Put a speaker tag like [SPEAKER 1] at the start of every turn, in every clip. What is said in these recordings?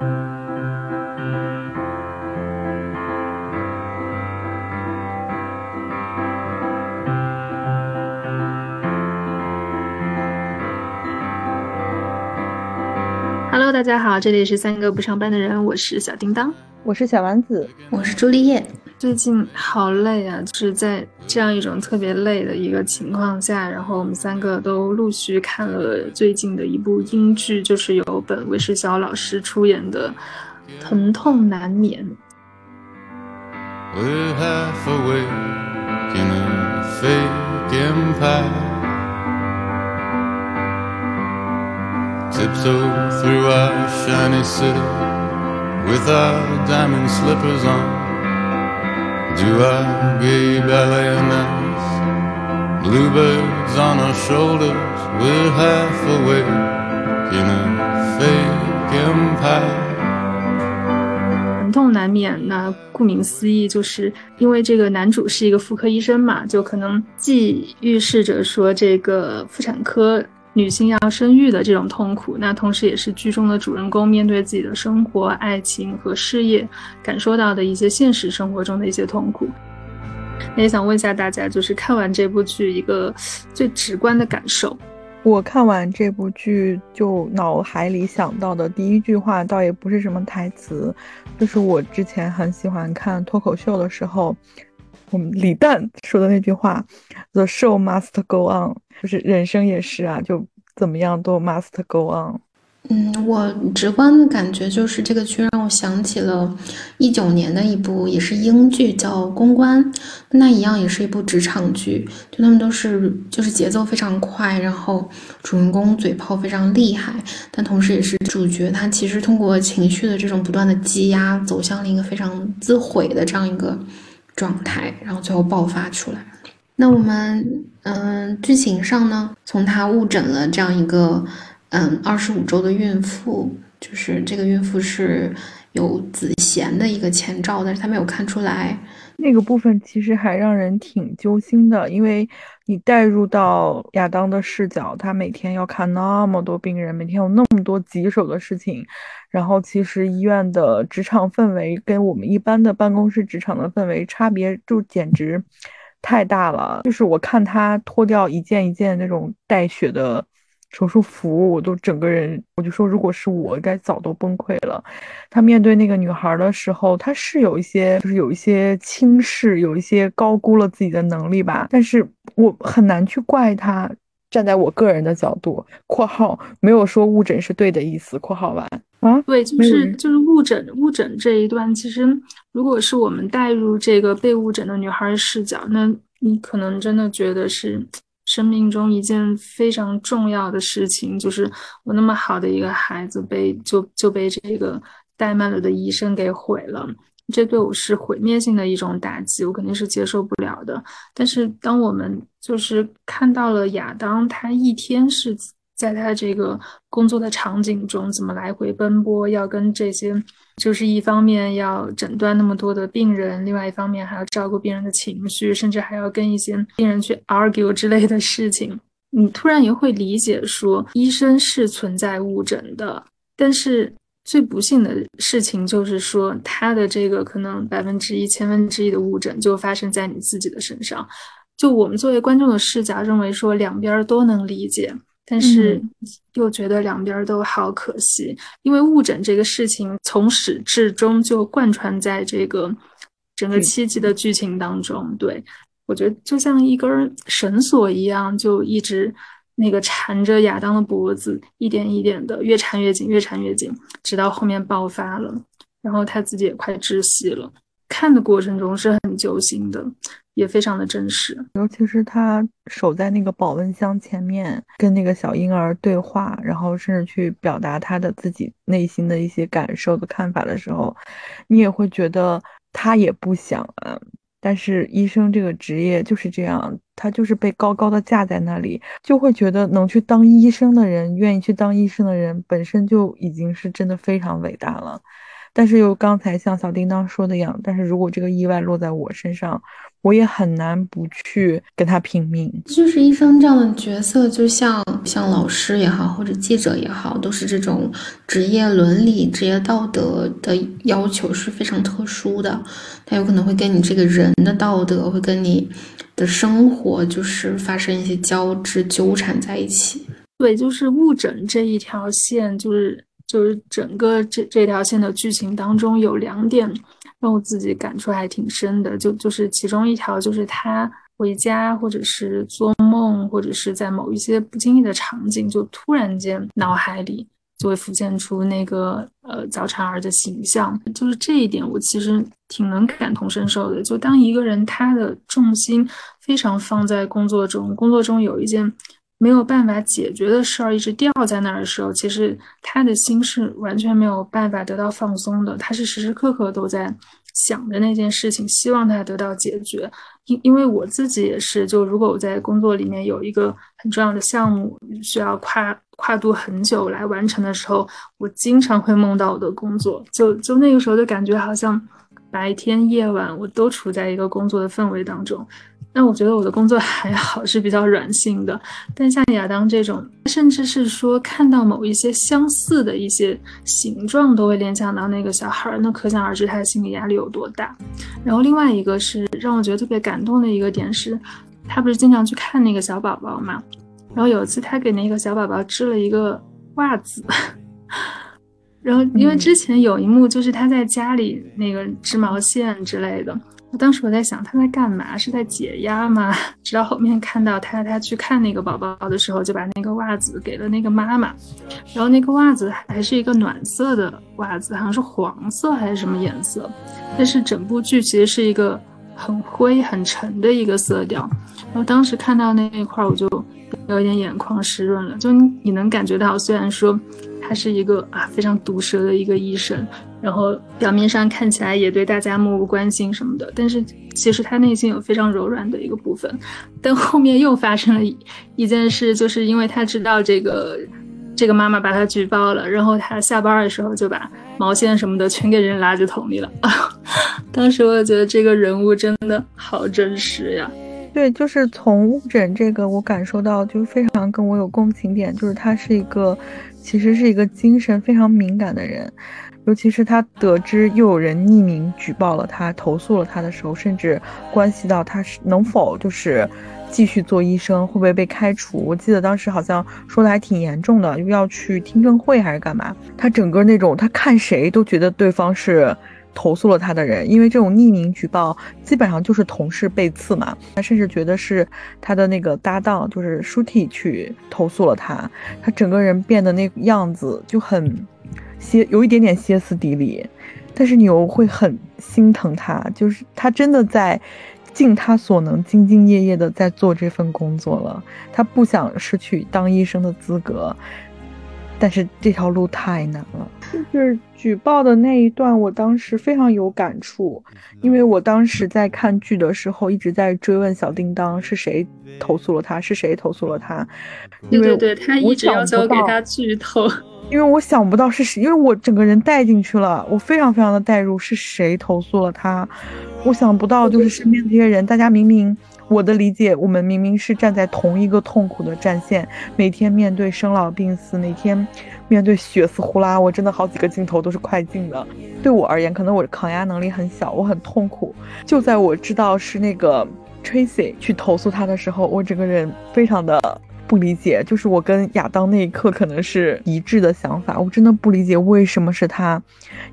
[SPEAKER 1] Hello，大家好，这里是三个不上班的人，我是小叮当，
[SPEAKER 2] 我是小丸子，
[SPEAKER 3] 我是朱丽叶。
[SPEAKER 1] 最近好累啊，就是在这样一种特别累的一个情况下，然后我们三个都陆续看了最近的一部英剧，就是由本韦世晓老师出演的《疼痛难眠》。
[SPEAKER 4] tiptoe through our shiny city with our diamond slippers on. Do I gay ballet on ice, bluebirds on our shoulders. We're half awake in a fake empire. 疼痛难免，那顾名思义，就是因为这个男主是一个妇科医生嘛，就可能既预示着说这个妇产科女性要生育的这种痛苦，那同时也是剧中的主人公面对自己的生活、爱情和事业感受到的一些现实生活中的一些痛苦。那也想问一下大家，就是看完这部剧一个最直观的感受。
[SPEAKER 2] 我看完这部剧，就脑海里想到的第一句话，倒也不是什么台词，就是我之前很喜欢看脱口秀的时候，我们李诞说的那句话：“The show must go on。”就是人生也是啊，就怎么样都 must go on。
[SPEAKER 3] 嗯，我直观的感觉就是这个剧让我想起了一九年的一部也是英剧，叫《公关》，那一样也是一部职场剧，就他们都是就是节奏非常快，然后主人公嘴炮非常厉害，但同时也是主角他其实通过情绪的这种不断的积压，走向了一个非常自毁的这样一个状态，然后最后爆发出来。那我们嗯，剧情上呢，从他误诊了这样一个嗯二十五周的孕妇，就是这个孕妇是有子痫的一个前兆，但是她没有看出来。
[SPEAKER 2] 那个部分其实还让人挺揪心的，因为你带入到亚当的视角，他每天要看那么多病人，每天有那么多棘手的事情，然后其实医院的职场氛围跟我们一般的办公室职场的氛围差别就简直。太大了，就是我看他脱掉一件一件那种带血的手术服，我都整个人，我就说，如果是我，该早都崩溃了。他面对那个女孩的时候，他是有一些，就是有一些轻视，有一些高估了自己的能力吧。但是我很难去怪他。站在我个人的角度（括号没有说误诊是对的意思）（括号完）。啊，
[SPEAKER 1] 对，就是就是误诊误诊这一段，其实如果是我们带入这个被误诊的女孩视角，那你可能真的觉得是生命中一件非常重要的事情，就是我那么好的一个孩子被就就被这个怠慢了的医生给毁了，这对我是毁灭性的一种打击，我肯定是接受不了的。但是当我们就是看到了亚当，他一天是。在他这个工作的场景中，怎么来回奔波？要跟这些，就是一方面要诊断那么多的病人，另外一方面还要照顾病人的情绪，甚至还要跟一些病人去 argue 之类的事情。你突然也会理解说，医生是存在误诊的，但是最不幸的事情就是说，他的这个可能百分之一、千分之一的误诊就发生在你自己的身上。就我们作为观众的视角，认为说两边都能理解。但是又觉得两边都好可惜，因为误诊这个事情从始至终就贯穿在这个整个七集的剧情当中。对我觉得就像一根绳索一样，就一直那个缠着亚当的脖子，一点一点的越缠越紧，越缠越紧，直到后面爆发了，然后他自己也快窒息了。看的过程中是很揪心的。也非常的真实，
[SPEAKER 2] 尤其是他守在那个保温箱前面，跟那个小婴儿对话，然后甚至去表达他的自己内心的一些感受的看法的时候，你也会觉得他也不想啊。但是医生这个职业就是这样，他就是被高高的架在那里，就会觉得能去当医生的人，愿意去当医生的人，本身就已经是真的非常伟大了。但是又刚才像小叮当说的样，但是如果这个意外落在我身上，我也很难不去跟他拼命。
[SPEAKER 3] 就是医生这样的角色，就像像老师也好，或者记者也好，都是这种职业伦理、职业道德的要求是非常特殊的。他有可能会跟你这个人的道德，会跟你的生活，就是发生一些交织、纠缠在一起。
[SPEAKER 1] 对，就是误诊这一条线，就是就是整个这这条线的剧情当中有两点。让我自己感触还挺深的，就就是其中一条，就是他回家，或者是做梦，或者是在某一些不经意的场景，就突然间脑海里就会浮现出那个呃早产儿的形象。就是这一点，我其实挺能感同身受的。就当一个人他的重心非常放在工作中，工作中有一件。没有办法解决的事儿一直吊在那儿的时候，其实他的心是完全没有办法得到放松的。他是时时刻刻都在想着那件事情，希望他得到解决。因因为我自己也是，就如果我在工作里面有一个很重要的项目需要跨跨度很久来完成的时候，我经常会梦到我的工作。就就那个时候就感觉好像白天夜晚我都处在一个工作的氛围当中。那我觉得我的工作 还好，是比较软性的。但像亚当这种，甚至是说看到某一些相似的一些形状，都会联想到那个小孩儿，那可想而知他的心理压力有多大。然后另外一个是让我觉得特别感动的一个点是，他不是经常去看那个小宝宝嘛？然后有一次他给那个小宝宝织了一个袜子，然后因为之前有一幕就是他在家里那个织毛线之类的。当时我在想他在干嘛，是在解压吗？直到后面看到他，他去看那个宝宝的时候，就把那个袜子给了那个妈妈，然后那个袜子还是一个暖色的袜子，好像是黄色还是什么颜色，但是整部剧其实是一个很灰很沉的一个色调。然后当时看到那一块，我就有点眼眶湿润了，就你能感觉到，虽然说。他是一个啊非常毒舌的一个医生，然后表面上看起来也对大家漠不关心什么的，但是其实他内心有非常柔软的一个部分。但后面又发生了一件事，就是因为他知道这个 这个妈妈把他举报了，然后他下班的时候就把毛线什么的全给扔垃圾桶里了。当时我也觉得这个人物真的好真实呀。
[SPEAKER 2] 对，就是从误诊这个，我感受到就是非常跟我有共情点，就是他是一个。其实是一个精神非常敏感的人，尤其是他得知又有人匿名举报了他、投诉了他的时候，甚至关系到他是能否就是继续做医生，会不会被开除。我记得当时好像说的还挺严重的，又要去听证会还是干嘛。他整个那种，他看谁都觉得对方是。投诉了他的人，因为这种匿名举报基本上就是同事背刺嘛。他甚至觉得是他的那个搭档，就是舒体去投诉了他。他整个人变得那样子就很歇，有一点点歇斯底里，但是你又会很心疼他，就是他真的在尽他所能、兢兢业业的在做这份工作了。他不想失去当医生的资格。但是这条路太难了，就是举报的那一段，我当时非常有感触，因为我当时在看剧的时候一直在追问小叮当是谁投诉了他，是谁投诉了他，
[SPEAKER 1] 对对对，他一直要求给他剧透，
[SPEAKER 2] 因为我想不到是谁，因为我整个人带进去了，我非常非常的带入，是谁投诉了他，我想不到就是身边这些人，大家明明。我的理解，我们明明是站在同一个痛苦的战线，每天面对生老病死，每天面对血丝呼啦，我真的好几个镜头都是快进的。对我而言，可能我的抗压能力很小，我很痛苦。就在我知道是那个 Tracy 去投诉他的时候，我整个人非常的。不理解，就是我跟亚当那一刻可能是一致的想法。我真的不理解为什么是他，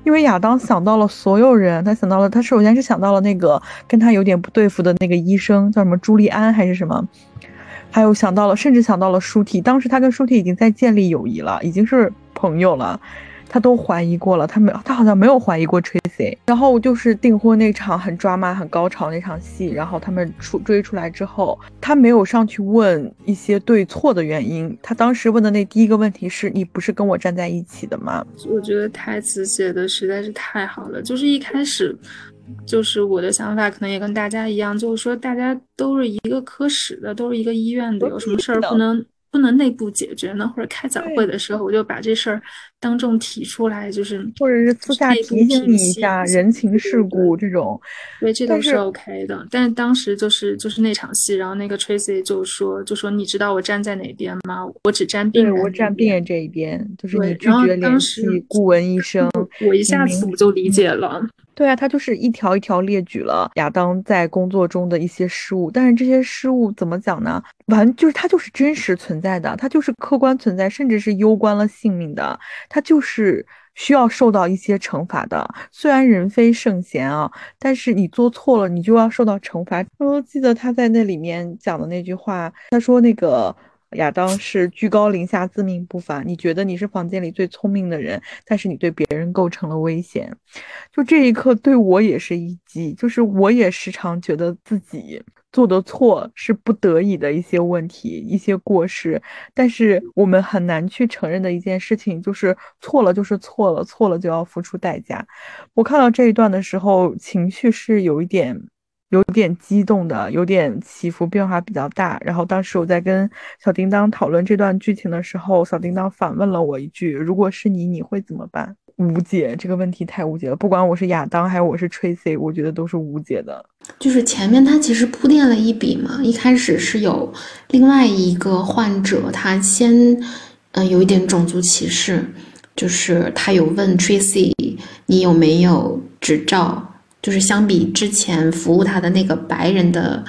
[SPEAKER 2] 因为亚当想到了所有人，他想到了，他首先是想到了那个跟他有点不对付的那个医生，叫什么朱利安还是什么，还有想到了，甚至想到了舒体。当时他跟舒体已经在建立友谊了，已经是朋友了。他都怀疑过了，他没有，他好像没有怀疑过 Tracy。然后就是订婚那场很抓马、很高潮那场戏，然后他们出追出来之后，他没有上去问一些对错的原因。他当时问的那第一个问题是：“你不是跟我站在一起的吗？”
[SPEAKER 1] 我觉得台词写的实在是太好了。就是一开始，就是我的想法可能也跟大家一样，就是说大家都是一个科室的，都是一个医院的，有什么事儿不能。不能内部解决呢？或者开早会的时候，我就把这事儿当众提出来，就是
[SPEAKER 2] 或者是私下提醒你一下人情世故这种，
[SPEAKER 1] 对，这都是 OK 的。但是当时就是就是那场戏，然后那个 Tracy 就说就说你知道我站在哪边吗？我只站病人，
[SPEAKER 2] 我站病人这一边，就是你拒绝
[SPEAKER 1] 联系
[SPEAKER 2] 顾问医生，
[SPEAKER 1] 我一下子我就理解了。
[SPEAKER 2] 对啊，他就是一条一条列举了亚当在工作中的一些失误，但是这些失误怎么讲呢？完就是他就是真实存在的，他就是客观存在，甚至是攸关了性命的，他就是需要受到一些惩罚的。虽然人非圣贤啊，但是你做错了，你就要受到惩罚。我记得他在那里面讲的那句话，他说那个。亚当是居高临下、自命不凡。你觉得你是房间里最聪明的人，但是你对别人构成了危险。就这一刻，对我也是一击。就是我也时常觉得自己做的错是不得已的一些问题、一些过失，但是我们很难去承认的一件事情，就是错了就是错了，错了就要付出代价。我看到这一段的时候，情绪是有一点。有点激动的，有点起伏变化比较大。然后当时我在跟小叮当讨论这段剧情的时候，小叮当反问了我一句：“如果是你，你会怎么办？”无解，这个问题太无解了。不管我是亚当还是我是 Tracy，我觉得都是无解的。
[SPEAKER 3] 就是前面他其实铺垫了一笔嘛，一开始是有另外一个患者，他先嗯有一点种族歧视，就是他有问 Tracy 你有没有执照。就是相比之前服务他的那个白人的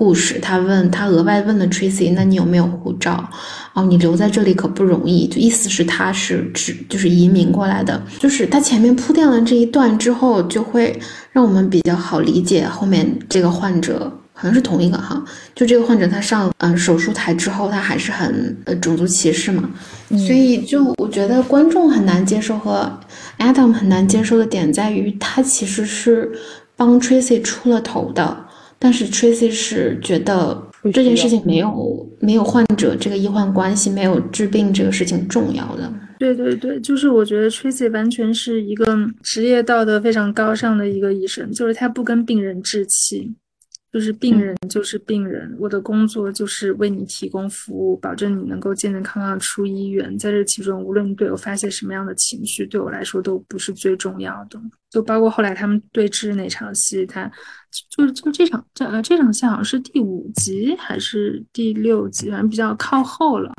[SPEAKER 3] 护士，他问他额外问了 Tracy，那你有没有护照？哦，你留在这里可不容易。就意思是他是指就是移民过来的。就是他前面铺垫了这一段之后，就会让我们比较好理解后面这个患者可能是同一个哈。就这个患者他上嗯手术台之后，他还是很呃种族歧视嘛，所以就我觉得观众很难接受和。Adam 很难接受的点在于，他其实是帮 Tracy 出了头的，但是 Tracy 是觉得这件事情没有没有患者这个医患关系，没有治病这个事情重要的。
[SPEAKER 1] 对对对，就是我觉得 Tracy 完全是一个职业道德非常高尚的一个医生，就是他不跟病人置气。就是病人就是病人，我的工作就是为你提供服务，保证你能够健健康康出医院。在这其中，无论你对我发泄什么样的情绪，对我来说都不是最重要的。就包括后来他们对峙那场戏，他就就这场这呃这场戏好像是第五集还是第六集，反正比较靠后了。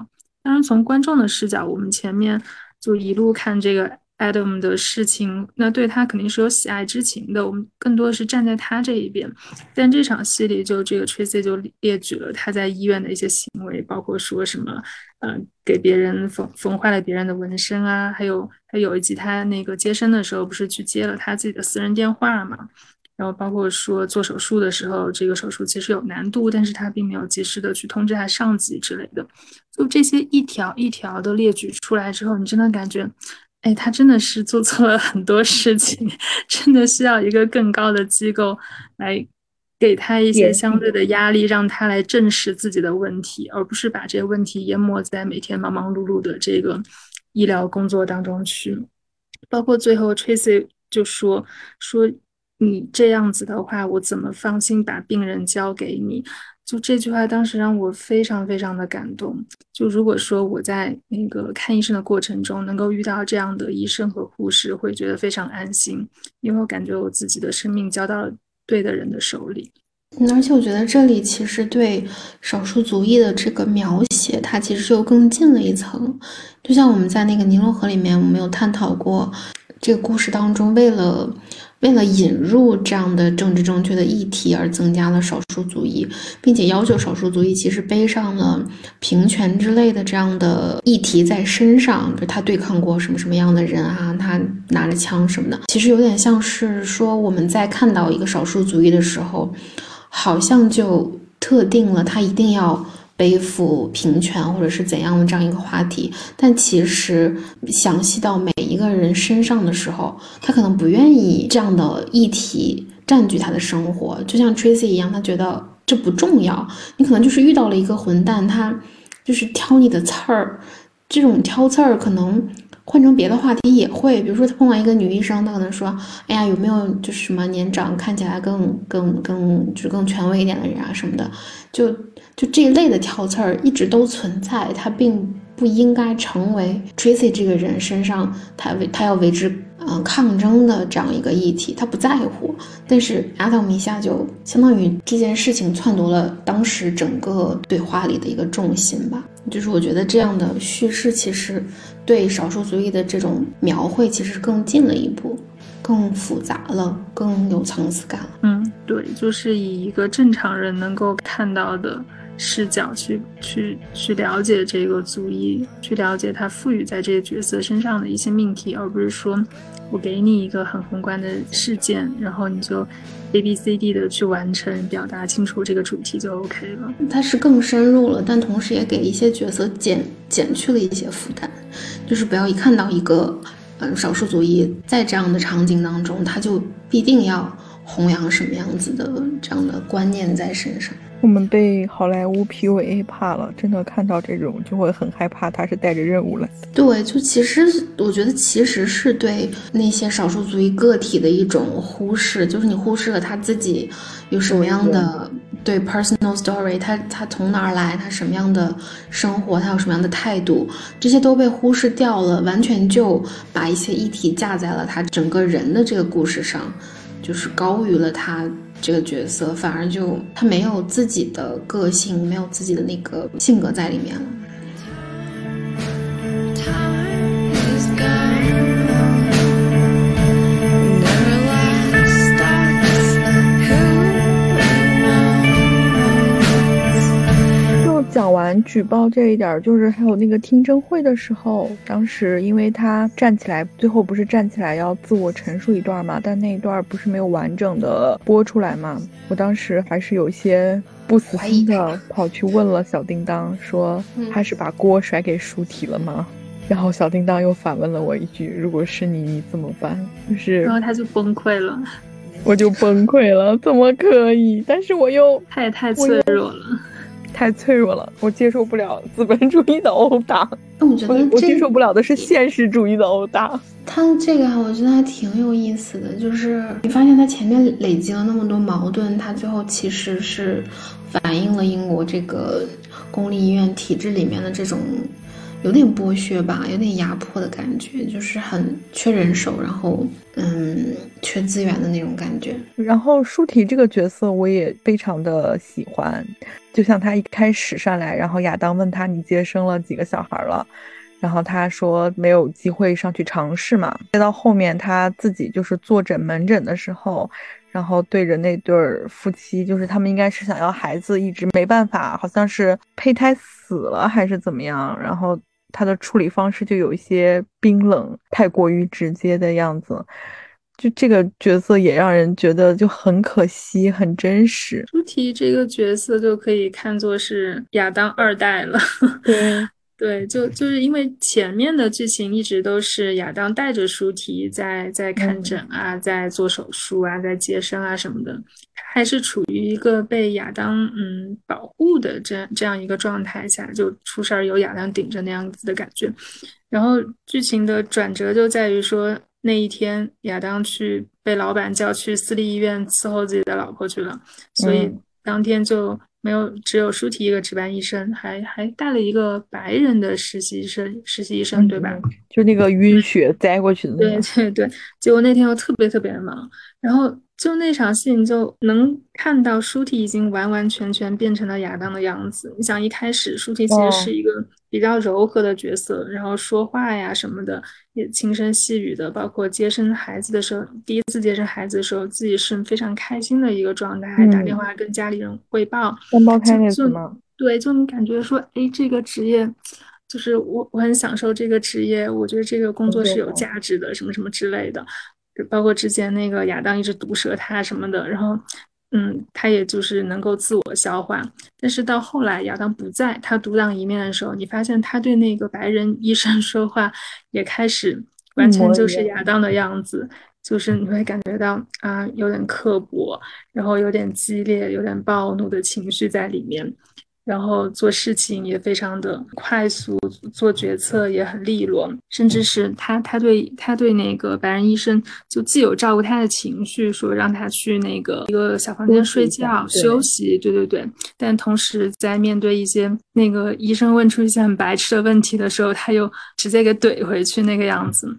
[SPEAKER 1] 当然，从观众的视角，我们前面就一路看这个。Adam 的事情，那对他肯定是有喜爱之情的。我们更多的是站在他这一边。但这场戏里，就这个 Tracy 就列举了他在医院的一些行为，包括说什么，嗯，给别人缝缝坏了别人的纹身啊，还有还有一集他那个接生的时候，不是去接了他自己的私人电话嘛？然后包括说做手术的时候，这个手术其实有难度，但是他并没有及时的去通知他上级之类的。就这些一条一条的列举出来之后，你真的感觉。哎，他真的是做错了很多事情，真的需要一个更高的机构来给他一些相对的压力，让他来正视自己的问题，而不是把这些问题淹没在每天忙忙碌碌的这个医疗工作当中去。包括最后 Tracy 就说说你这样子的话，我怎么放心把病人交给你？就这句话，当时让我非常非常的感动。就如果说我在那个看医生的过程中，能够遇到这样的医生和护士，会觉得非常安心，因为我感觉我自己的生命交到了对的人的手里。
[SPEAKER 3] 嗯，而且我觉得这里其实对少数族裔的这个描写，它其实又更近了一层。就像我们在那个尼罗河里面，我们有探讨过这个故事当中，为了。为了引入这样的政治正确的议题而增加了少数族裔，并且要求少数族裔其实背上了平权之类的这样的议题在身上，就他对抗过什么什么样的人啊，他拿着枪什么的，其实有点像是说我们在看到一个少数族裔的时候，好像就特定了他一定要。背负平权或者是怎样的这样一个话题，但其实详细到每一个人身上的时候，他可能不愿意这样的议题占据他的生活，就像 Tracy 一样，他觉得这不重要。你可能就是遇到了一个混蛋，他就是挑你的刺儿，这种挑刺儿可能。换成别的话题也会，比如说他碰到一个女医生，他可能说：“哎呀，有没有就是什么年长看起来更更更就是更权威一点的人啊什么的？”就就这一类的挑刺儿一直都存在，他并不应该成为 Tracy 这个人身上他为他要为之嗯抗争的这样一个议题，他不在乎。但是 Adam 一下就相当于这件事情篡夺了当时整个对话里的一个重心吧。就是我觉得这样的叙事其实。对少数族裔的这种描绘，其实更进了一步，更复杂了，更有层次感了。
[SPEAKER 1] 嗯，对，就是以一个正常人能够看到的视角去去去了解这个族裔，去了解他赋予在这些角色身上的一些命题，而不是说我给你一个很宏观的事件，然后你就 A B C D 的去完成，表达清楚这个主题就 OK 了。
[SPEAKER 3] 它是更深入了，但同时也给一些角色减减去了一些负担。就是不要一看到一个，嗯，少数族裔在这样的场景当中，他就必定要弘扬什么样子的这样的观念在身上。
[SPEAKER 2] 我们被好莱坞 PUA 怕了，真的看到这种就会很害怕，他是带着任务来的。
[SPEAKER 3] 对，就其实我觉得其实是对那些少数族裔个体的一种忽视，就是你忽视了他自己有什么样的对 personal story，他他从哪儿来，他什么样的生活，他有什么样的态度，这些都被忽视掉了，完全就把一些议题架在了他整个人的这个故事上，就是高于了他。这个角色反而就他没有自己的个性，没有自己的那个性格在里面了。
[SPEAKER 2] 举报这一点，就是还有那个听证会的时候，当时因为他站起来，最后不是站起来要自我陈述一段嘛，但那一段不是没有完整的播出来嘛，我当时还是有些不死心的，跑去问了小叮当，说他是把锅甩给舒体了吗？然后小叮当又反问了我一句，如果是你，你怎么办？就是，
[SPEAKER 1] 然后他就崩溃了，
[SPEAKER 2] 我就崩溃了，怎么可以？但是我又
[SPEAKER 1] 他也太脆弱了。
[SPEAKER 2] 太脆弱了，我接受不了资本主义的殴打。
[SPEAKER 3] 我觉得
[SPEAKER 2] 我接受不了的是现实主义的殴打。
[SPEAKER 3] 他这个我觉得还挺有意思的，就是你发现他前面累积了那么多矛盾，他最后其实是反映了英国这个公立医院体制里面的这种。有点剥削吧，有点压迫的感觉，就是很缺人手，然后嗯，缺资源的那种感觉。
[SPEAKER 2] 然后舒体这个角色我也非常的喜欢，就像他一开始上来，然后亚当问他你接生了几个小孩了，然后他说没有机会上去尝试嘛。再到后面他自己就是坐诊门诊的时候，然后对着那对儿夫妻，就是他们应该是想要孩子，一直没办法，好像是胚胎死了还是怎么样，然后。他的处理方式就有一些冰冷，太过于直接的样子，就这个角色也让人觉得就很可惜，很真实。
[SPEAKER 1] 朱提这个角色就可以看作是亚当二代了。
[SPEAKER 2] 对。
[SPEAKER 1] 对，就就是因为前面的剧情一直都是亚当带着舒提在在看诊啊，在做手术啊，在接生啊什么的，还是处于一个被亚当嗯保护的这样这样一个状态下，就出事儿有亚当顶着那样子的感觉。然后剧情的转折就在于说那一天亚当去被老板叫去私立医院伺候自己的老婆去了，所以当天就。没有，只有舒提一个值班医生，还还带了一个白人的实习生，实习医生，对吧？
[SPEAKER 2] 就那个晕血栽过去的。
[SPEAKER 1] 对对对，结果那天又特别特别的忙，然后。就那场戏，你就能看到舒提已经完完全全变成了亚当的样子。你想，一开始舒提其实是一个比较柔和的角色，然后说话呀什么的也轻声细语的，包括接生孩子的时候，第一次接生孩子的时候，自己是非常开心的一个状态，还打电话跟家里人汇报。
[SPEAKER 2] 双胞胎那次吗？
[SPEAKER 1] 对，就你感觉说，哎，这个职业就是我，我很享受这个职业，我觉得这个工作是有价值的，什么什么之类的。包括之前那个亚当一直毒舌他什么的，然后，嗯，他也就是能够自我消化。但是到后来亚当不在，他独当一面的时候，你发现他对那个白人医生 说话也开始完全就是亚当的样子，就是你会感觉到啊，有点刻薄，然后有点激烈，有点暴怒的情绪在里面。然后做事情也非常的快速，做决策也很利落，甚至是他他对他对那个白人医生就既有照顾他的情绪，说让他去那个一个小房间睡觉休息，对对对，但同时在面对一些那个医生问出一些很白痴的问题的时候，他又直接给怼回去那个样子。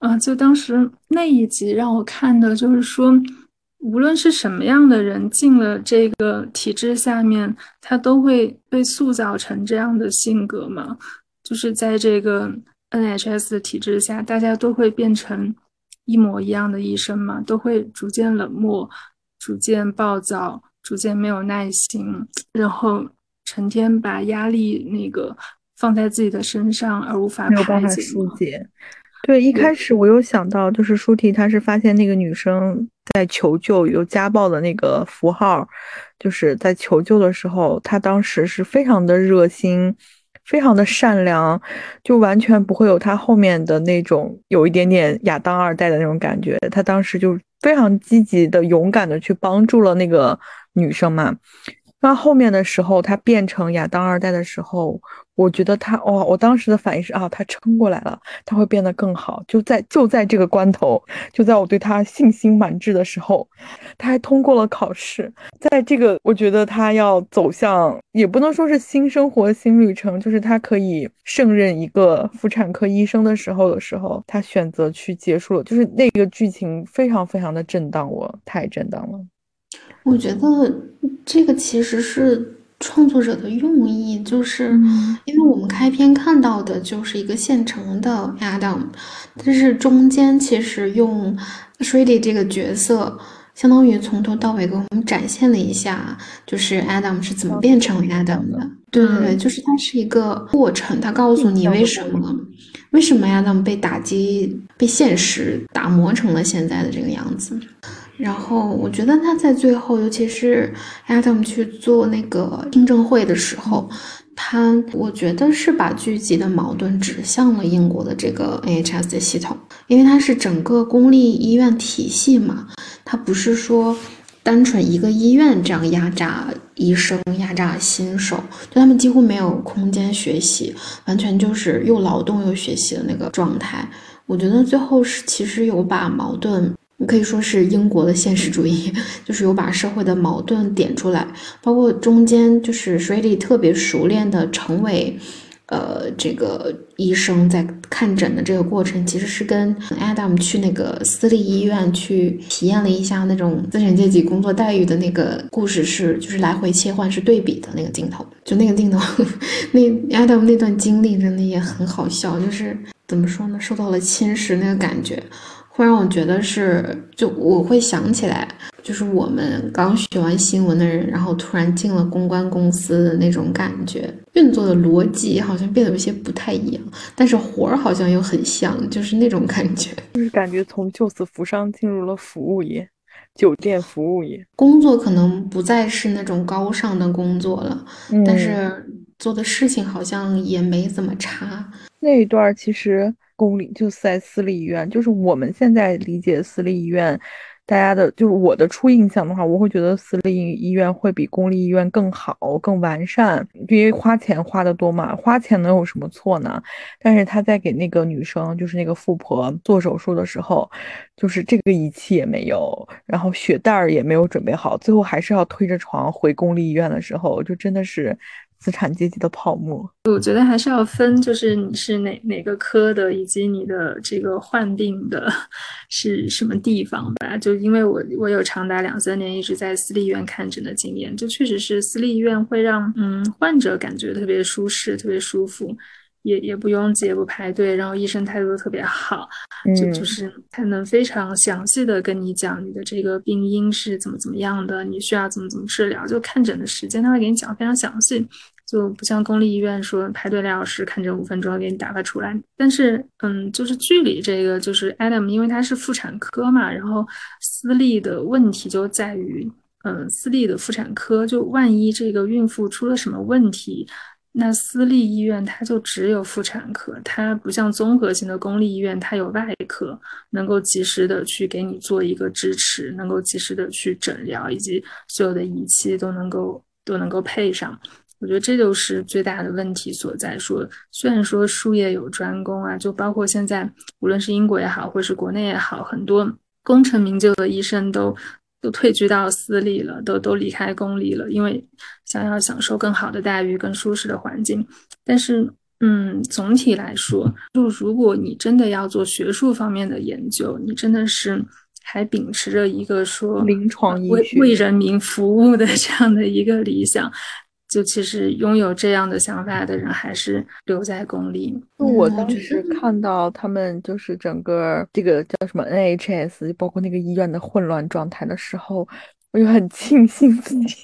[SPEAKER 1] 啊，就当时那一集让我看的，就是说，无论是什么样的人进了这个体制下面，他都会被塑造成这样的性格嘛。就是在这个 NHS 的体制下，大家都会变成一模一样的医生嘛，都会逐渐冷漠、逐渐暴躁、逐渐没有耐心，然后成天把压力那个放在自己的身上，而无法排解。
[SPEAKER 2] 对，一开始我有想到，就是舒提他是发现那个女生在求救有家暴的那个符号，就是在求救的时候，他当时是非常的热心，非常的善良，就完全不会有他后面的那种有一点点亚当二代的那种感觉。他当时就非常积极的、勇敢的去帮助了那个女生嘛。那后面的时候，他变成亚当二代的时候。我觉得他哇，我当时的反应是啊，他撑过来了，他会变得更好。就在就在这个关头，就在我对他信心满志的时候，他还通过了考试。在这个我觉得他要走向，也不能说是新生活、新旅程，就是他可以胜任一个妇产科医生的时候的时候，他选择去结束了。就是那个剧情非常非常的震荡，我太震荡了。
[SPEAKER 3] 我觉得这个其实是。创作者的用意就是，因为我们开篇看到的就是一个现成的 Adam，但是中间其实用 Shady 这个角色，相当于从头到尾给我们展现了一下，就是 Adam 是怎么变成 Adam 的。对对对，就是它是一个过程，它告诉你为什么，为什么 Adam 被打击、被现实打磨成了现在的这个样子。然后我觉得他在最后，尤其是 Adam 去做那个听证会的时候，他我觉得是把剧集的矛盾指向了英国的这个 NHS 的系统，因为它是整个公立医院体系嘛，它不是说单纯一个医院这样压榨医生、压榨新手，就他们几乎没有空间学习，完全就是又劳动又学习的那个状态。我觉得最后是其实有把矛盾。可以说是英国的现实主义，就是有把社会的矛盾点出来，包括中间就是水里特别熟练的成为，呃，这个医生在看诊的这个过程，其实是跟 Adam 去那个私立医院去体验了一下那种资产阶级工作待遇的那个故事是，就是来回切换是对比的那个镜头，就那个镜头，那 Adam 那段经历真的也很好笑，就是怎么说呢，受到了侵蚀那个感觉。会让我觉得是，就我会想起来，就是我们刚学完新闻的人，然后突然进了公关公司的那种感觉，运作的逻辑好像变得有些不太一样，但是活儿好像又很像，就是那种感觉，
[SPEAKER 2] 就是感觉从救死扶伤进入了服务业，酒店服务业，
[SPEAKER 3] 工作可能不再是那种高尚的工作了，但是做的事情好像也没怎么差。
[SPEAKER 2] 那一段其实。公立就在私立医院，就是我们现在理解私立医院，大家的，就是我的初印象的话，我会觉得私立医院会比公立医院更好、更完善，因为花钱花的多嘛，花钱能有什么错呢？但是他在给那个女生，就是那个富婆做手术的时候，就是这个仪器也没有，然后血袋儿也没有准备好，最后还是要推着床回公立医院的时候，就真的是。资产阶级的泡沫，
[SPEAKER 1] 我觉得还是要分，就是你是哪哪个科的，以及你的这个患病的是什么地方吧。就因为我我有长达两三年一直在私立医院看诊的经验，就确实是私立医院会让嗯患者感觉特别舒适、特别舒服，也也不拥挤、也不排队，然后医生态度特别好，就就是他能非常详细的跟你讲你的这个病因是怎么怎么样的，你需要怎么怎么治疗，就看诊的时间他会给你讲非常详细。就不像公立医院说排队两小时看诊五分钟给你打发出来，但是嗯，就是距离这个就是 Adam，因为他是妇产科嘛，然后私立的问题就在于，嗯，私立的妇产科就万一这个孕妇出了什么问题，那私立医院它就只有妇产科，它不像综合性的公立医院，它有外科能够及时的去给你做一个支持，能够及时的去诊疗，以及所有的仪器都能够都能够配上。我觉得这就是最大的问题所在。说虽然说术业有专攻啊，就包括现在无论是英国也好，或是国内也好，很多功成名就的医生都都退居到私立了，都都离开公立了，因为想要享受更好的待遇、更舒适的环境。但是，嗯，总体来说，就如果你真的要做学术方面的研究，你真的是。还秉持着一个说
[SPEAKER 2] 临床医
[SPEAKER 1] 为为人民服务的 这样的一个理想，就其实拥有这样的想法的人还是留在公立。
[SPEAKER 2] 我当时看到他们就是整个这个叫什么 NHS，包括那个医院的混乱状态的时候，我就很庆幸自己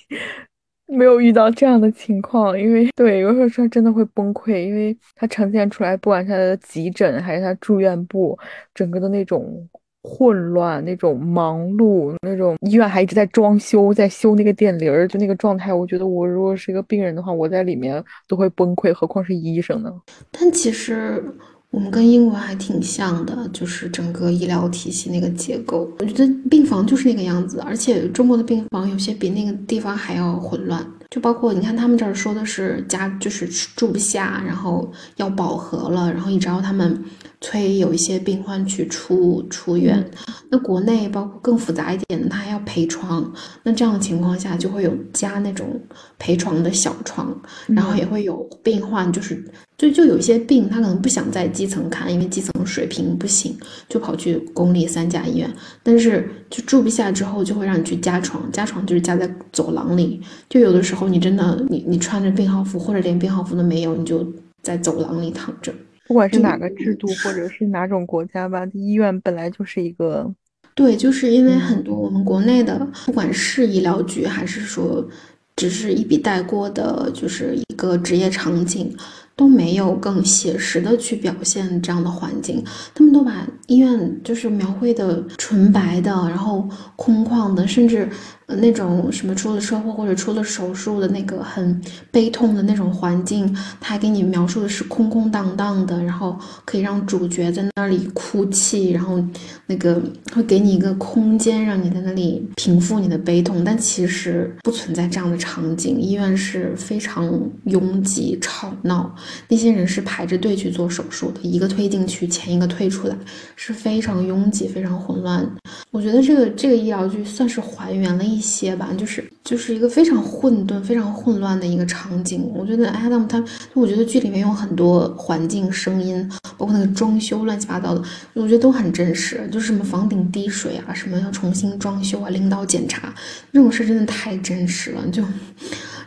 [SPEAKER 2] 没有遇到这样的情况，因为对有时候真的会崩溃，因为它呈现出来，不管是他的急诊还是他住院部，整个的那种。混乱那种忙碌那种医院还一直在装修，在修那个电铃儿，就那个状态，我觉得我如果是一个病人的话，我在里面都会崩溃，何况是医生呢？
[SPEAKER 3] 但其实我们跟英国还挺像的，就是整个医疗体系那个结构，我觉得病房就是那个样子，而且中国的病房有些比那个地方还要混乱，就包括你看他们这儿说的是家就是住不下，然后要饱和了，然后一直要他们。催有一些病患去出出院，那国内包括更复杂一点的，他还要陪床。那这样的情况下，就会有加那种陪床的小床，然后也会有病患，就是就就有一些病，他可能不想在基层看，因为基层水平不行，就跑去公立三甲医院。但是就住不下之后，就会让你去加床，加床就是加在走廊里。就有的时候你真的你你穿着病号服或者连病号服都没有，你就在走廊里躺着。
[SPEAKER 2] 不管是哪个制度，或者是哪种国家吧，医院本来就是一个，
[SPEAKER 3] 对，就是因为很多我们国内的，不管是医疗局，还是说只是一笔带过的，就是一个职业场景，都没有更写实的去表现这样的环境，他们都把医院就是描绘的纯白的，然后空旷的，甚至。那种什么出了车祸或者出了手术的那个很悲痛的那种环境，他给你描述的是空空荡荡的，然后可以让主角在那里哭泣，然后那个会给你一个空间，让你在那里平复你的悲痛。但其实不存在这样的场景，医院是非常拥挤吵闹，那些人是排着队去做手术的，一个推进去，前一个退出来，是非常拥挤、非常混乱。我觉得这个这个医疗剧算是还原了一。一些吧，就是就是一个非常混沌、非常混乱的一个场景。我觉得 Adam 他，我觉得剧里面有很多环境声音，包括那个装修乱七八糟的，我觉得都很真实。就是什么房顶滴水啊，什么要重新装修啊，领导检查这种事真的太真实了，就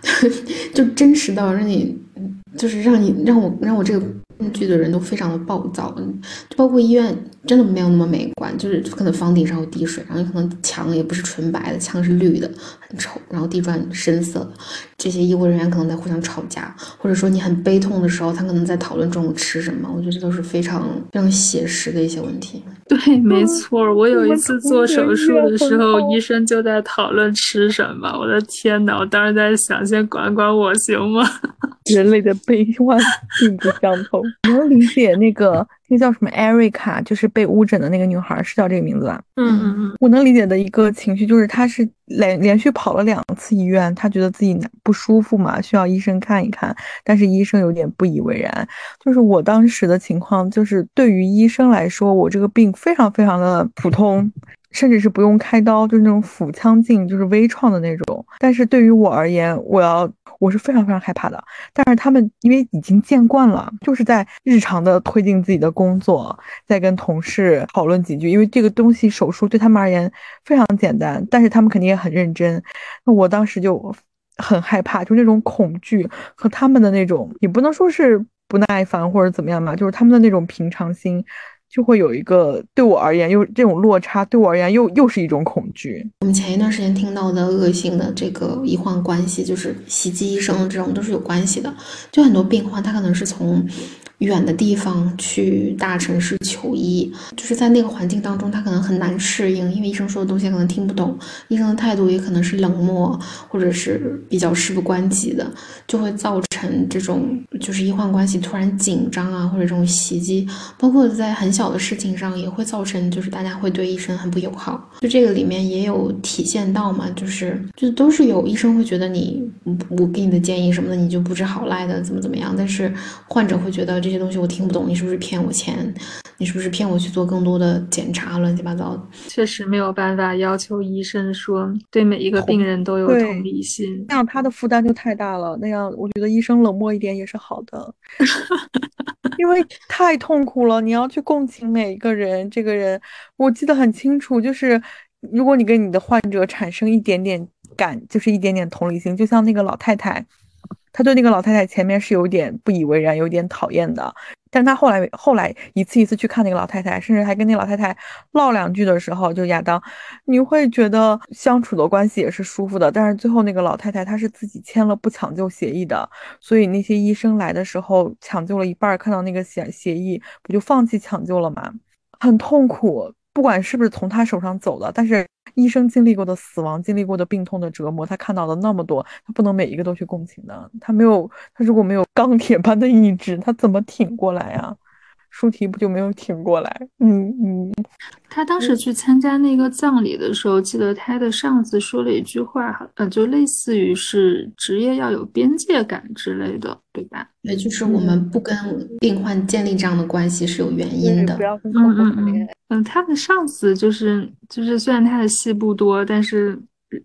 [SPEAKER 3] 就真实到让你，就是让你让我让我这个。剧的人都非常的暴躁，就包括医院真的没有那么美观，就是可能房顶上有滴水，然后可能墙也不是纯白的，墙是绿的，很丑，然后地砖深色的，这些医护人员可能在互相吵架，或者说你很悲痛的时候，他可能在讨论中午吃什么，我觉得这都是非常非常写实的一些问题。
[SPEAKER 1] 对，没错，我有一次做手术的时候，医生就在讨论吃什么，我的天呐，我当时在想，先管管我行吗？
[SPEAKER 2] 人类的悲欢 并不相同。能理解那个那叫什么艾瑞卡，就是被误诊的那个女孩，是叫这个名字吧？
[SPEAKER 1] 嗯嗯嗯。
[SPEAKER 2] 我能理解的一个情绪就是，她是连连续跑了两次医院，她觉得自己不舒服嘛，需要医生看一看，但是医生有点不以为然。就是我当时的情况，就是对于医生来说，我这个病非常非常的普通。甚至是不用开刀，就是那种腹腔镜，就是微创的那种。但是对于我而言，我要我是非常非常害怕的。但是他们因为已经见惯了，就是在日常的推进自己的工作，在跟同事讨论几句。因为这个东西手术对他们而言非常简单，但是他们肯定也很认真。那我当时就很害怕，就那种恐惧和他们的那种，也不能说是不耐烦或者怎么样吧，就是他们的那种平常心。就会有一个对我而言又这种落差，对我而言又又是一种恐惧。
[SPEAKER 3] 我们前一段时间听到的恶性的这个医患关系，就是袭击医生这种都是有关系的。就很多病患他可能是从。远的地方去大城市求医，就是在那个环境当中，他可能很难适应，因为医生说的东西可能听不懂，医生的态度也可能是冷漠，或者是比较事不关己的，就会造成这种就是医患关系突然紧张啊，或者这种袭击。包括在很小。小的事情上也会造成，就是大家会对医生很不友好。就这个里面也有体现到嘛，就是就都是有医生会觉得你，我给你的建议什么的你就不知好赖的怎么怎么样，但是患者会觉得这些东西我听不懂，你是不是骗我钱？你是不是骗我去做更多的检查？乱七八糟的，
[SPEAKER 1] 确实没有办法要求医生说对每一个病人都有同理心，
[SPEAKER 2] 那样他的负担就太大了。那样我觉得医生冷漠一点也是好的。因为太痛苦了，你要去共情每一个人。这个人我记得很清楚，就是如果你跟你的患者产生一点点感，就是一点点同理心，就像那个老太太，她对那个老太太前面是有点不以为然，有点讨厌的。但他后来后来一次一次去看那个老太太，甚至还跟那老太太唠两句的时候，就亚当，你会觉得相处的关系也是舒服的。但是最后那个老太太她是自己签了不抢救协议的，所以那些医生来的时候抢救了一半，看到那个协协议不就放弃抢救了吗？很痛苦。不管是不是从他手上走的，但是医生经历过的死亡、经历过的病痛的折磨，他看到了那么多，他不能每一个都去共情的。他没有，他如果没有钢铁般的意志，他怎么挺过来呀？舒提不就没有挺过来？嗯嗯。
[SPEAKER 1] 他当时去参加那个葬礼的时候，记得他的上司说了一句话，呃，就类似于是职业要有边界感之类的，对吧？
[SPEAKER 3] 对，就是我们不跟病患建立这样的关系是有原因的。
[SPEAKER 2] 不要跟客户谈恋爱。
[SPEAKER 1] 嗯，他的上司就是就是，虽然他的戏不多，但是。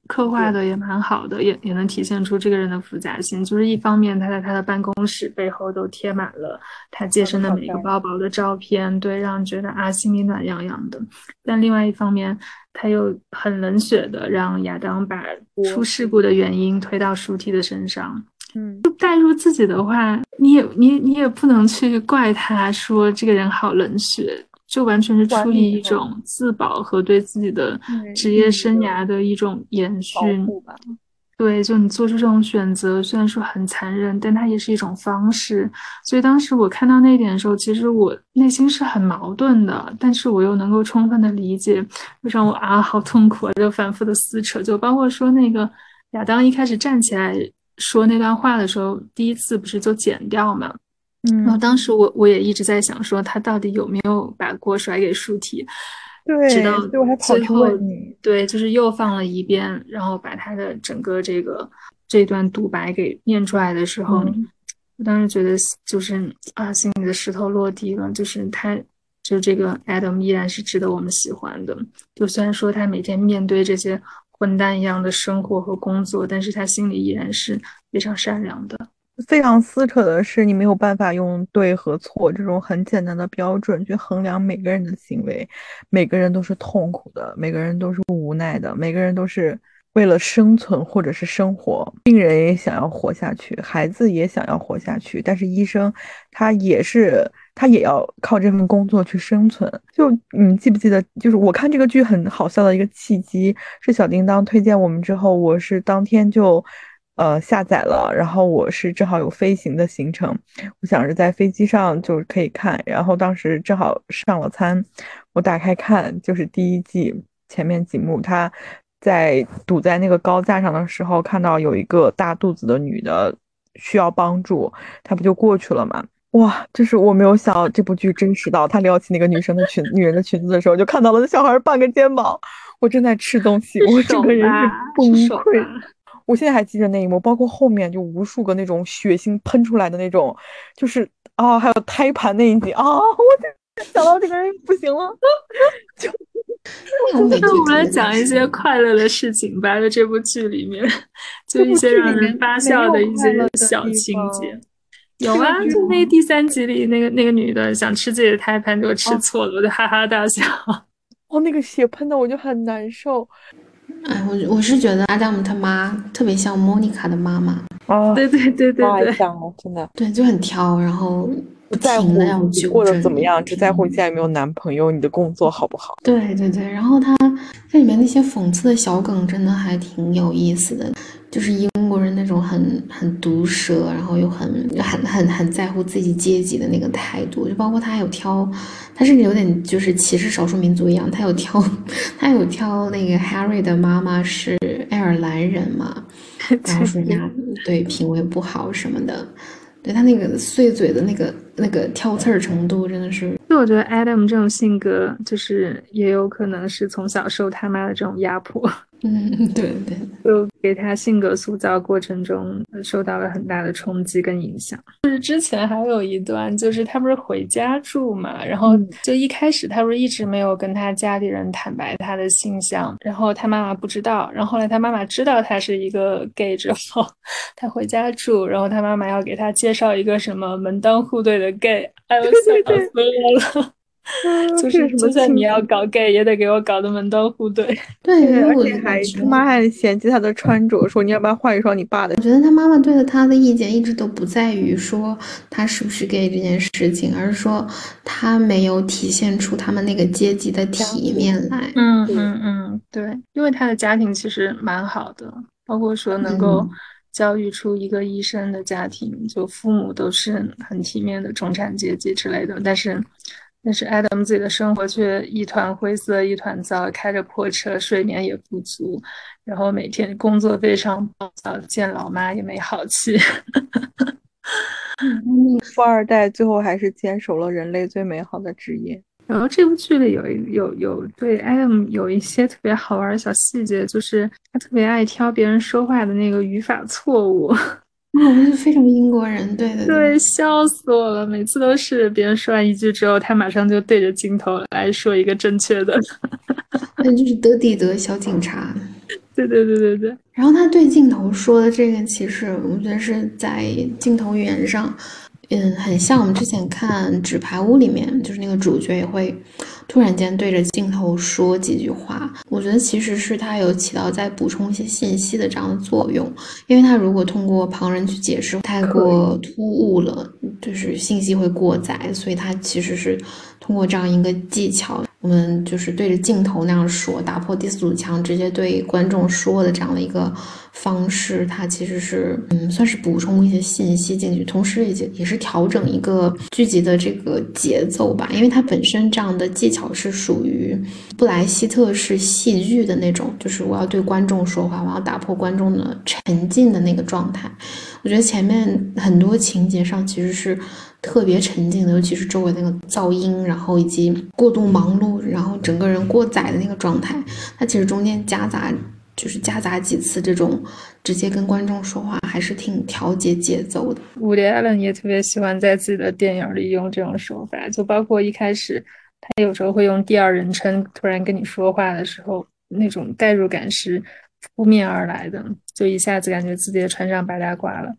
[SPEAKER 1] 刻画的也蛮好的，也也能体现出这个人的复杂性。就是一方面，他在他的办公室背后都贴满了他接生的每个宝宝的照片，对，让人觉得啊，心里暖洋洋的。但另外一方面，他又很冷血的让亚当把出事故的原因推到舒提的身上。
[SPEAKER 2] 嗯，
[SPEAKER 1] 就带入自己的话，你也你你也不能去怪他说这个人好冷血。就完全是出于一种自保和对自己的职业生涯的一种延续。对，就你做出这种选择，虽然说很残忍，但它也是一种方式。所以当时我看到那一点的时候，其实我内心是很矛盾的，但是我又能够充分的理解，就让我啊好痛苦啊，就反复的撕扯。就包括说那个亚当一开始站起来说那段话的时候，第一次不是就剪掉嘛？然后当时我我也一直在想，说他到底有没有把锅甩给舒提？
[SPEAKER 2] 对，
[SPEAKER 1] 直到最后，对，就是又放了一遍，然后把他的整个这个这段独白给念出来的时候，我当时觉得就是啊，心里的石头落地了。就是他，就这个 Adam 依然是值得我们喜欢的。就虽然说他每天面对这些混蛋一样的生活和工作，但是他心里依然是非常善良的。
[SPEAKER 2] 非常撕扯的是，你没有办法用对和错这种很简单的标准去衡量每个人的行为。每个人都是痛苦的，每个人都是无奈的，每个人都是为了生存或者是生活。病人也想要活下去，孩子也想要活下去，但是医生他也是，他也要靠这份工作去生存。就你记不记得，就是我看这个剧很好笑的一个契机，是小叮当推荐我们之后，我是当天就。呃，下载了，然后我是正好有飞行的行程，我想着在飞机上就可以看，然后当时正好上了餐，我打开看，就是第一季前面几幕，他在堵在那个高架上的时候，看到有一个大肚子的女的需要帮助，他不就过去了吗？哇，就是我没有想到这部剧真实到他撩起那个女生的裙女人的裙子的时候，就看到了那小孩半个肩膀，我正在吃东西，我整个人是崩溃。我现在还记着那一幕，包括后面就无数个那种血腥喷出来的那种，就是啊，还有胎盘那一集啊，我想到这个人不行了。就
[SPEAKER 1] 那我们来讲一些快乐的事情吧，在这部剧里面，就一些让人发笑的一些小情节。有啊，就那第三集里，那个那个女的想吃自己的胎盘，结果吃错了，我就哈哈大笑。
[SPEAKER 2] 哦，那个血喷的我就很难受。
[SPEAKER 3] 哎，我我是觉得阿达姆他妈特别像莫妮卡的妈妈
[SPEAKER 2] 哦，
[SPEAKER 1] 对对对对对，
[SPEAKER 2] 像了，真的，
[SPEAKER 3] 对，就很挑，然后
[SPEAKER 2] 不在乎你过得怎么样，只在乎你现在有没有男朋友，你的工作好不好？
[SPEAKER 3] 对对对，然后他这里面那些讽刺的小梗真的还挺有意思的。就是英国人那种很很毒舌，然后又很很很很在乎自己阶级的那个态度，就包括他还有挑，他甚至有点就是歧视少数民族一样，他有挑，他有挑那个 Harry 的妈妈是爱尔兰人嘛，然后说人家对品味不好什么的。对他那个碎嘴的那个那个挑刺儿程度，真的是，
[SPEAKER 1] 就我觉得 Adam 这种性格，就是也有可能是从小受他妈的这种压迫。
[SPEAKER 3] 嗯，对对，
[SPEAKER 1] 就给他性格塑造过程中受到了很大的冲击跟影响。就是之前还有一段，就是他不是回家住嘛，然后就一开始他不是一直没有跟他家里人坦白他的性向，然后他妈妈不知道，然后后来他妈妈知道他是一个 gay 之后，他回家住，然后他妈妈要给他介绍一个什么门当户对的 gay，哎呦，笑死我了。就是，就算你要搞 gay，也得给我搞得门当户对。
[SPEAKER 3] 对，
[SPEAKER 2] 而且还他妈还嫌弃他的穿着，说你要不要换一双你爸的？
[SPEAKER 3] 我觉得他妈妈对的他的意见一直都不在于说他是不是 gay 这件事情，而是说他没有体现出他们那个阶级的体面来。
[SPEAKER 1] 嗯嗯嗯，对，因为他的家庭其实蛮好的，包括说能够教育出一个医生的家庭，就父母都是很体面的中产阶级之类的，但是。但是 Adam 自己的生活却一团灰色，一团糟，开着破车，睡眠也不足，然后每天工作非常暴躁，见老妈也没好气。
[SPEAKER 2] 富二代最后还是坚守了人类最美好的职业。
[SPEAKER 1] 然后这部剧里有一有有对 Adam 有一些特别好玩的小细节，就是他特别爱挑别人说话的那个语法错误。
[SPEAKER 3] 我们是非常英国人，对的，
[SPEAKER 1] 对，笑死我了。每次都是别人说完一句之后，他马上就对着镜头来说一个正确的，
[SPEAKER 3] 那就是德底德小警察。
[SPEAKER 1] 对对对对对。
[SPEAKER 3] 然后他对镜头说的这个，其实我觉得是在镜头语言上。嗯，很像我们之前看《纸牌屋》里面，就是那个主角也会突然间对着镜头说几句话。我觉得其实是他有起到在补充一些信息的这样的作用，因为他如果通过旁人去解释太过突兀了，就是信息会过载，所以他其实是通过这样一个技巧。我们就是对着镜头那样说，打破第四堵墙，直接对观众说的这样的一个方式，它其实是嗯，算是补充一些信息进去，同时也也是调整一个剧集的这个节奏吧。因为它本身这样的技巧是属于布莱希特式戏剧的那种，就是我要对观众说话，我要打破观众的沉浸的那个状态。我觉得前面很多情节上其实是。特别沉静的，尤其是周围那个噪音，然后以及过度忙碌，然后整个人过载的那个状态，它其实中间夹杂，就是夹杂几次这种直接跟观众说话，还是挺调节节奏的。
[SPEAKER 1] 伍迪·艾伦也特别喜欢在自己的电影里用这种手法，就包括一开始他有时候会用第二人称突然跟你说话的时候，那种代入感是扑面而来的，就一下子感觉自己也穿上白大褂了。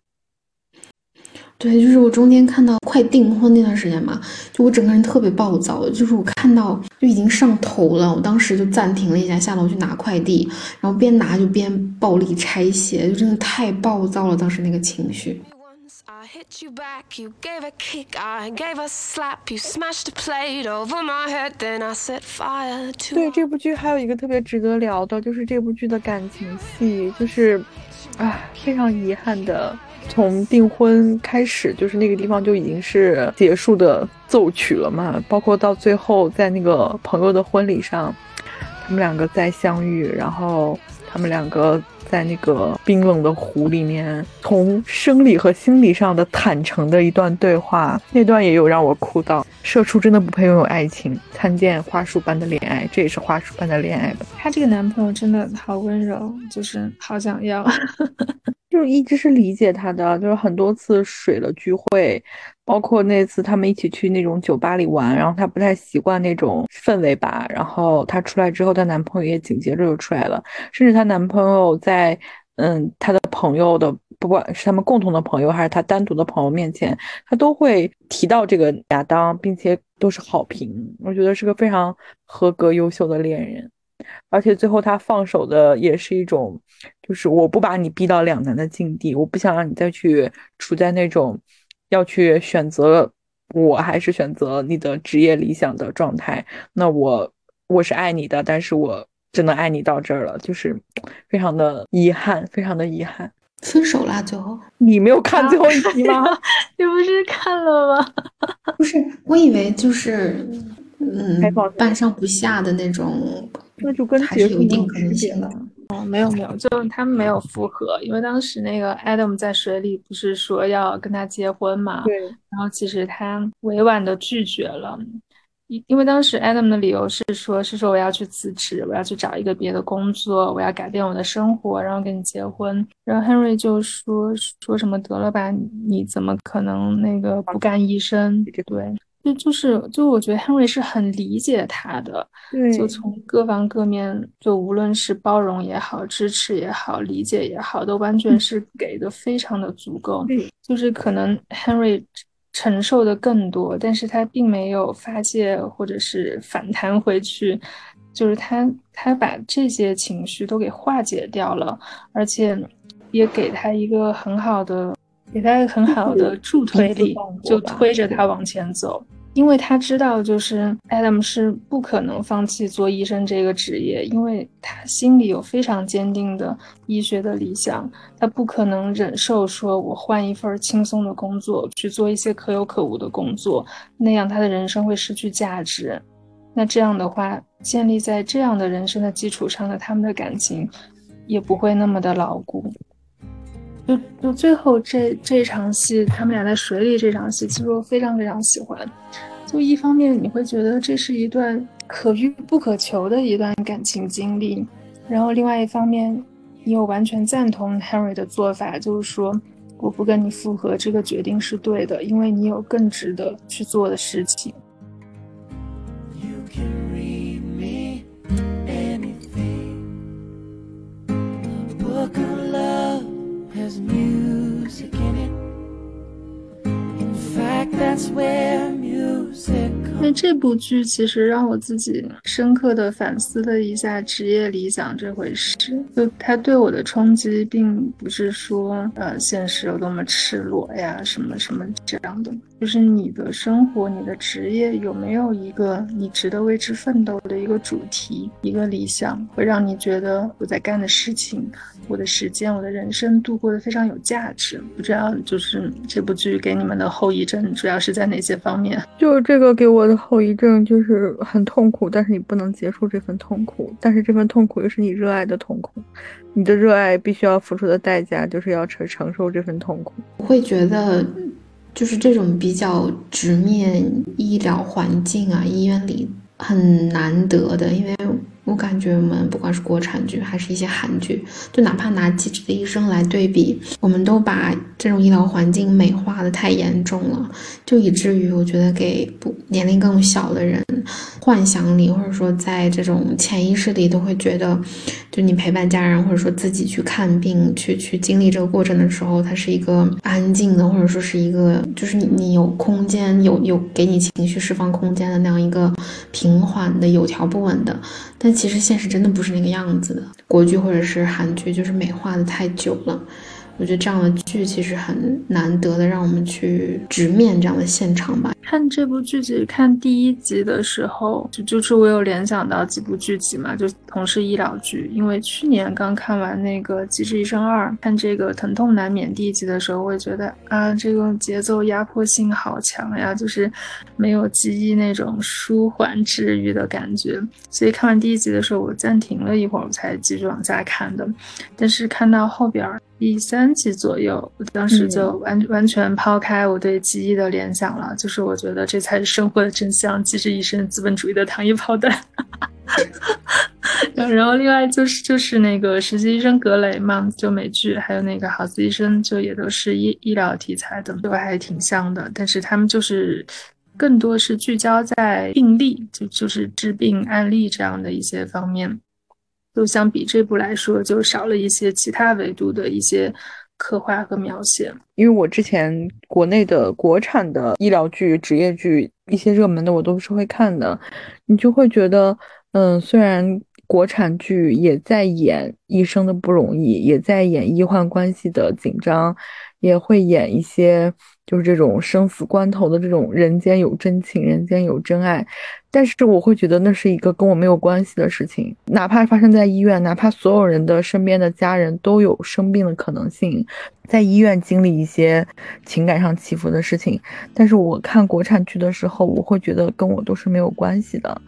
[SPEAKER 3] 对，就是我中间看到快订婚那段时间嘛，就我整个人特别暴躁，就是我看到就已经上头了，我当时就暂停了一下，下楼去拿快递，然后边拿就边暴力拆卸，就真的太暴躁了，当时那个情绪。
[SPEAKER 2] 对这部剧还有一个特别值得聊的，就是这部剧的感情戏，就是，啊，非常遗憾的。从订婚开始，就是那个地方就已经是结束的奏曲了嘛。包括到最后，在那个朋友的婚礼上，他们两个再相遇，然后他们两个在那个冰冷的湖里面，从生理和心理上的坦诚的一段对话，那段也有让我哭到。社畜真的不配拥有爱情，参见花束般的恋爱，这也是花束般的恋爱吧。
[SPEAKER 1] 她这个男朋友真的好温柔，就是好想要。
[SPEAKER 2] 就一直是理解他的，就是很多次水了聚会，包括那次他们一起去那种酒吧里玩，然后他不太习惯那种氛围吧，然后她出来之后，她男朋友也紧接着就出来了，甚至她男朋友在嗯她的朋友的，不管是他们共同的朋友还是她单独的朋友面前，他都会提到这个亚当，并且都是好评，我觉得是个非常合格优秀的恋人。而且最后他放手的也是一种，就是我不把你逼到两难的境地，我不想让你再去处在那种要去选择我还是选择你的职业理想的状态。那我我是爱你的，但是我只能爱你到这儿了，就是非常的遗憾，非常的遗憾。
[SPEAKER 3] 分手啦，最后
[SPEAKER 2] 你没有看最后一集吗？
[SPEAKER 1] 你不是看了吗？
[SPEAKER 3] 不是，我以为就是嗯，半上不下的那种。
[SPEAKER 2] 那就跟结束
[SPEAKER 3] 定可能性
[SPEAKER 2] 了。
[SPEAKER 1] 哦，没有没有，就他们没有复合，因为当时那个 Adam 在水里不是说要跟他结婚嘛？
[SPEAKER 2] 对。
[SPEAKER 1] 然后其实他委婉的拒绝了，因因为当时 Adam 的理由是说，是说我要去辞职，我要去找一个别的工作，我要改变我的生活，然后跟你结婚。然后 Henry 就说说什么得了吧，你怎么可能那个不干医生？对，就就是就我觉得 Henry 是很理解他的，就从各方各面，就无论是包容也好，支持也好，理解也好，都完全是给的非常的足够。对就是可能 Henry。承受的更多，但是他并没有发泄或者是反弹回去，就是他他把这些情绪都给化解掉了，而且也给他一个很好的，给他很好的助推力，就推着他往前走。因为他知道，就是 Adam 是不可能放弃做医生这个职业，因为他心里有非常坚定的医学的理想，他不可能忍受说我换一份轻松的工作去做一些可有可无的工作，那样他的人生会失去价值。那这样的话，建立在这样的人生的基础上的他们的感情，也不会那么的牢固。就就最后这这场戏，他们俩在水里这场戏，其实我非常非常喜欢。就一方面你会觉得这是一段可遇不可求的一段感情经历，然后另外一方面，你又完全赞同 Henry 的做法，就是说我不跟你复合这个决定是对的，因为你有更值得去做的事情。has music there's music 那这部剧其实让我自己深刻的反思了一下职业理想这回事。就它对我的冲击，并不是说呃现实有多么赤裸呀，什么什么这样的。就是你的生活，你的职业有没有一个你值得为之奋斗的一个主题，一个理想，会让你觉得我在干的事情，我的时间，我的人生度过的非常有价值。不知道就是这部剧给你们的后遗症主要是在哪些方面？
[SPEAKER 2] 就这个给我的后遗症就是很痛苦，但是你不能结束这份痛苦，但是这份痛苦又是你热爱的痛苦，你的热爱必须要付出的代价就是要承承受这份痛苦。
[SPEAKER 3] 我会觉得。就是这种比较直面医疗环境啊，医院里很难得的，因为。我感觉我们不管是国产剧还是一些韩剧，就哪怕拿《机智的医生》来对比，我们都把这种医疗环境美化的太严重了，就以至于我觉得给不年龄更小的人幻想里，或者说在这种潜意识里，都会觉得，就你陪伴家人或者说自己去看病去去经历这个过程的时候，它是一个安静的，或者说是一个就是你你有空间有有给你情绪释放空间的那样一个平缓的有条不紊的。但其实现实真的不是那个样子的，国剧或者是韩剧就是美化的太久了。我觉得这样的剧其实很难得的，让我们去直面这样的现场吧。
[SPEAKER 1] 看这部剧集，看第一集的时候，就就是我有联想到几部剧集嘛，就同是医疗剧。因为去年刚看完那个《机智医生二》，看这个《疼痛难免》第一集的时候，我也觉得啊，这个节奏压迫性好强呀，就是没有记忆那种舒缓治愈的感觉。所以看完第一集的时候，我暂停了一会儿，我才继续往下看的。但是看到后边儿。第三季左右，我当时就完完全抛开我对记忆的联想了，就是我觉得这才是生活的真相，其实一身资本主义的糖衣炮弹。然后另外就是就是那个实习医生格雷嘛，就美剧，还有那个好医生，就也都是医医疗题材的，对我还挺像的。但是他们就是更多是聚焦在病例，就就是治病案例这样的一些方面。就相比这部来说，就少了一些其他维度的一些刻画和描写。
[SPEAKER 2] 因为我之前国内的国产的医疗剧、职业剧一些热门的，我都是会看的。你就会觉得，嗯，虽然国产剧也在演医生的不容易，也在演医患关系的紧张，也会演一些。就是这种生死关头的这种人间有真情，人间有真爱，但是我会觉得那是一个跟我没有关系的事情，哪怕发生在医院，哪怕所有人的身边的家人都有生病的可能性，在医院经历一些情感上起伏的事情，但是我看国产剧的时候，我会觉得跟我都是没有关系的。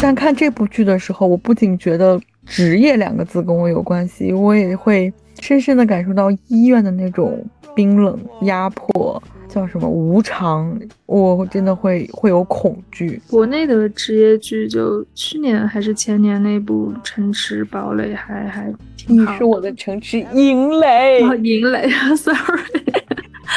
[SPEAKER 2] 但看这部剧的时候，我不仅觉得职业两个字跟我有关系，我也会深深的感受到医院的那种冰冷压迫。叫什么无常？我真的会会有恐惧。
[SPEAKER 1] 国内的职业剧，就去年还是前年那部《城池堡垒》，还还挺
[SPEAKER 2] 好。你是我的城池营垒，
[SPEAKER 1] 营垒啊，sorry。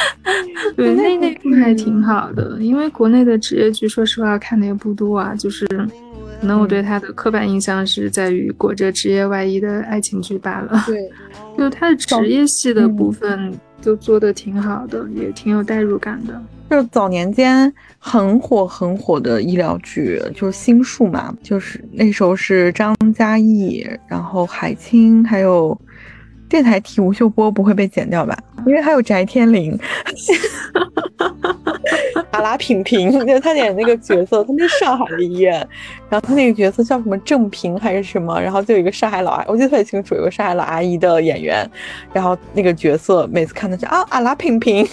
[SPEAKER 1] 对，那那部还挺好的，因为国内的职业剧，说实话看的也不多啊。就是可能我对他的刻板印象是在于裹着职业外衣的爱情剧罢了。
[SPEAKER 2] 对，
[SPEAKER 1] 就他的职业戏的部分。都做的挺好的，也挺有代入感的。
[SPEAKER 2] 就早年间很火很火的医疗剧，就是心术嘛，就是那时候是张嘉译，然后海清，还有电台替吴秀波不会被剪掉吧？因为还有翟天临。阿拉平平，就他演那个角色，他那上海的医院，然后他那个角色叫什么？郑平还是什么，然后就有一个上海老阿，我记得特别清楚，有个上海老阿姨的演员，然后那个角色每次看的是啊阿拉平平，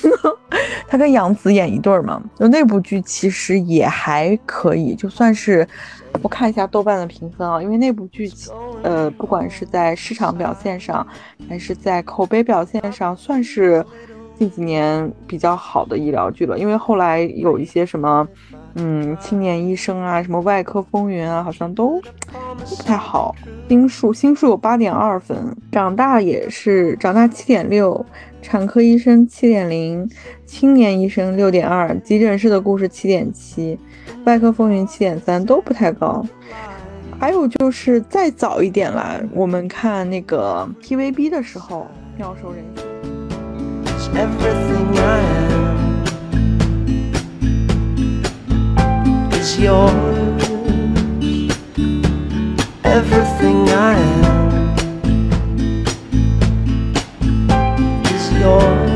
[SPEAKER 2] 他跟杨紫演一对儿嘛，就那部剧其实也还可以，就算是我看一下豆瓣的评分啊，因为那部剧，呃，不管是在市场表现上，还是在口碑表现上，算是。近几年比较好的医疗剧了，因为后来有一些什么，嗯，青年医生啊，什么外科风云啊，好像都不太好。心术心术有八点二分，长大也是长大七点六，产科医生七点零，青年医生六点二，急诊室的故事七点七，麦克风云七点三都不太高。还有就是再早一点啦，我们看那个 TVB 的时候，妙手仁心。Everything I am is yours.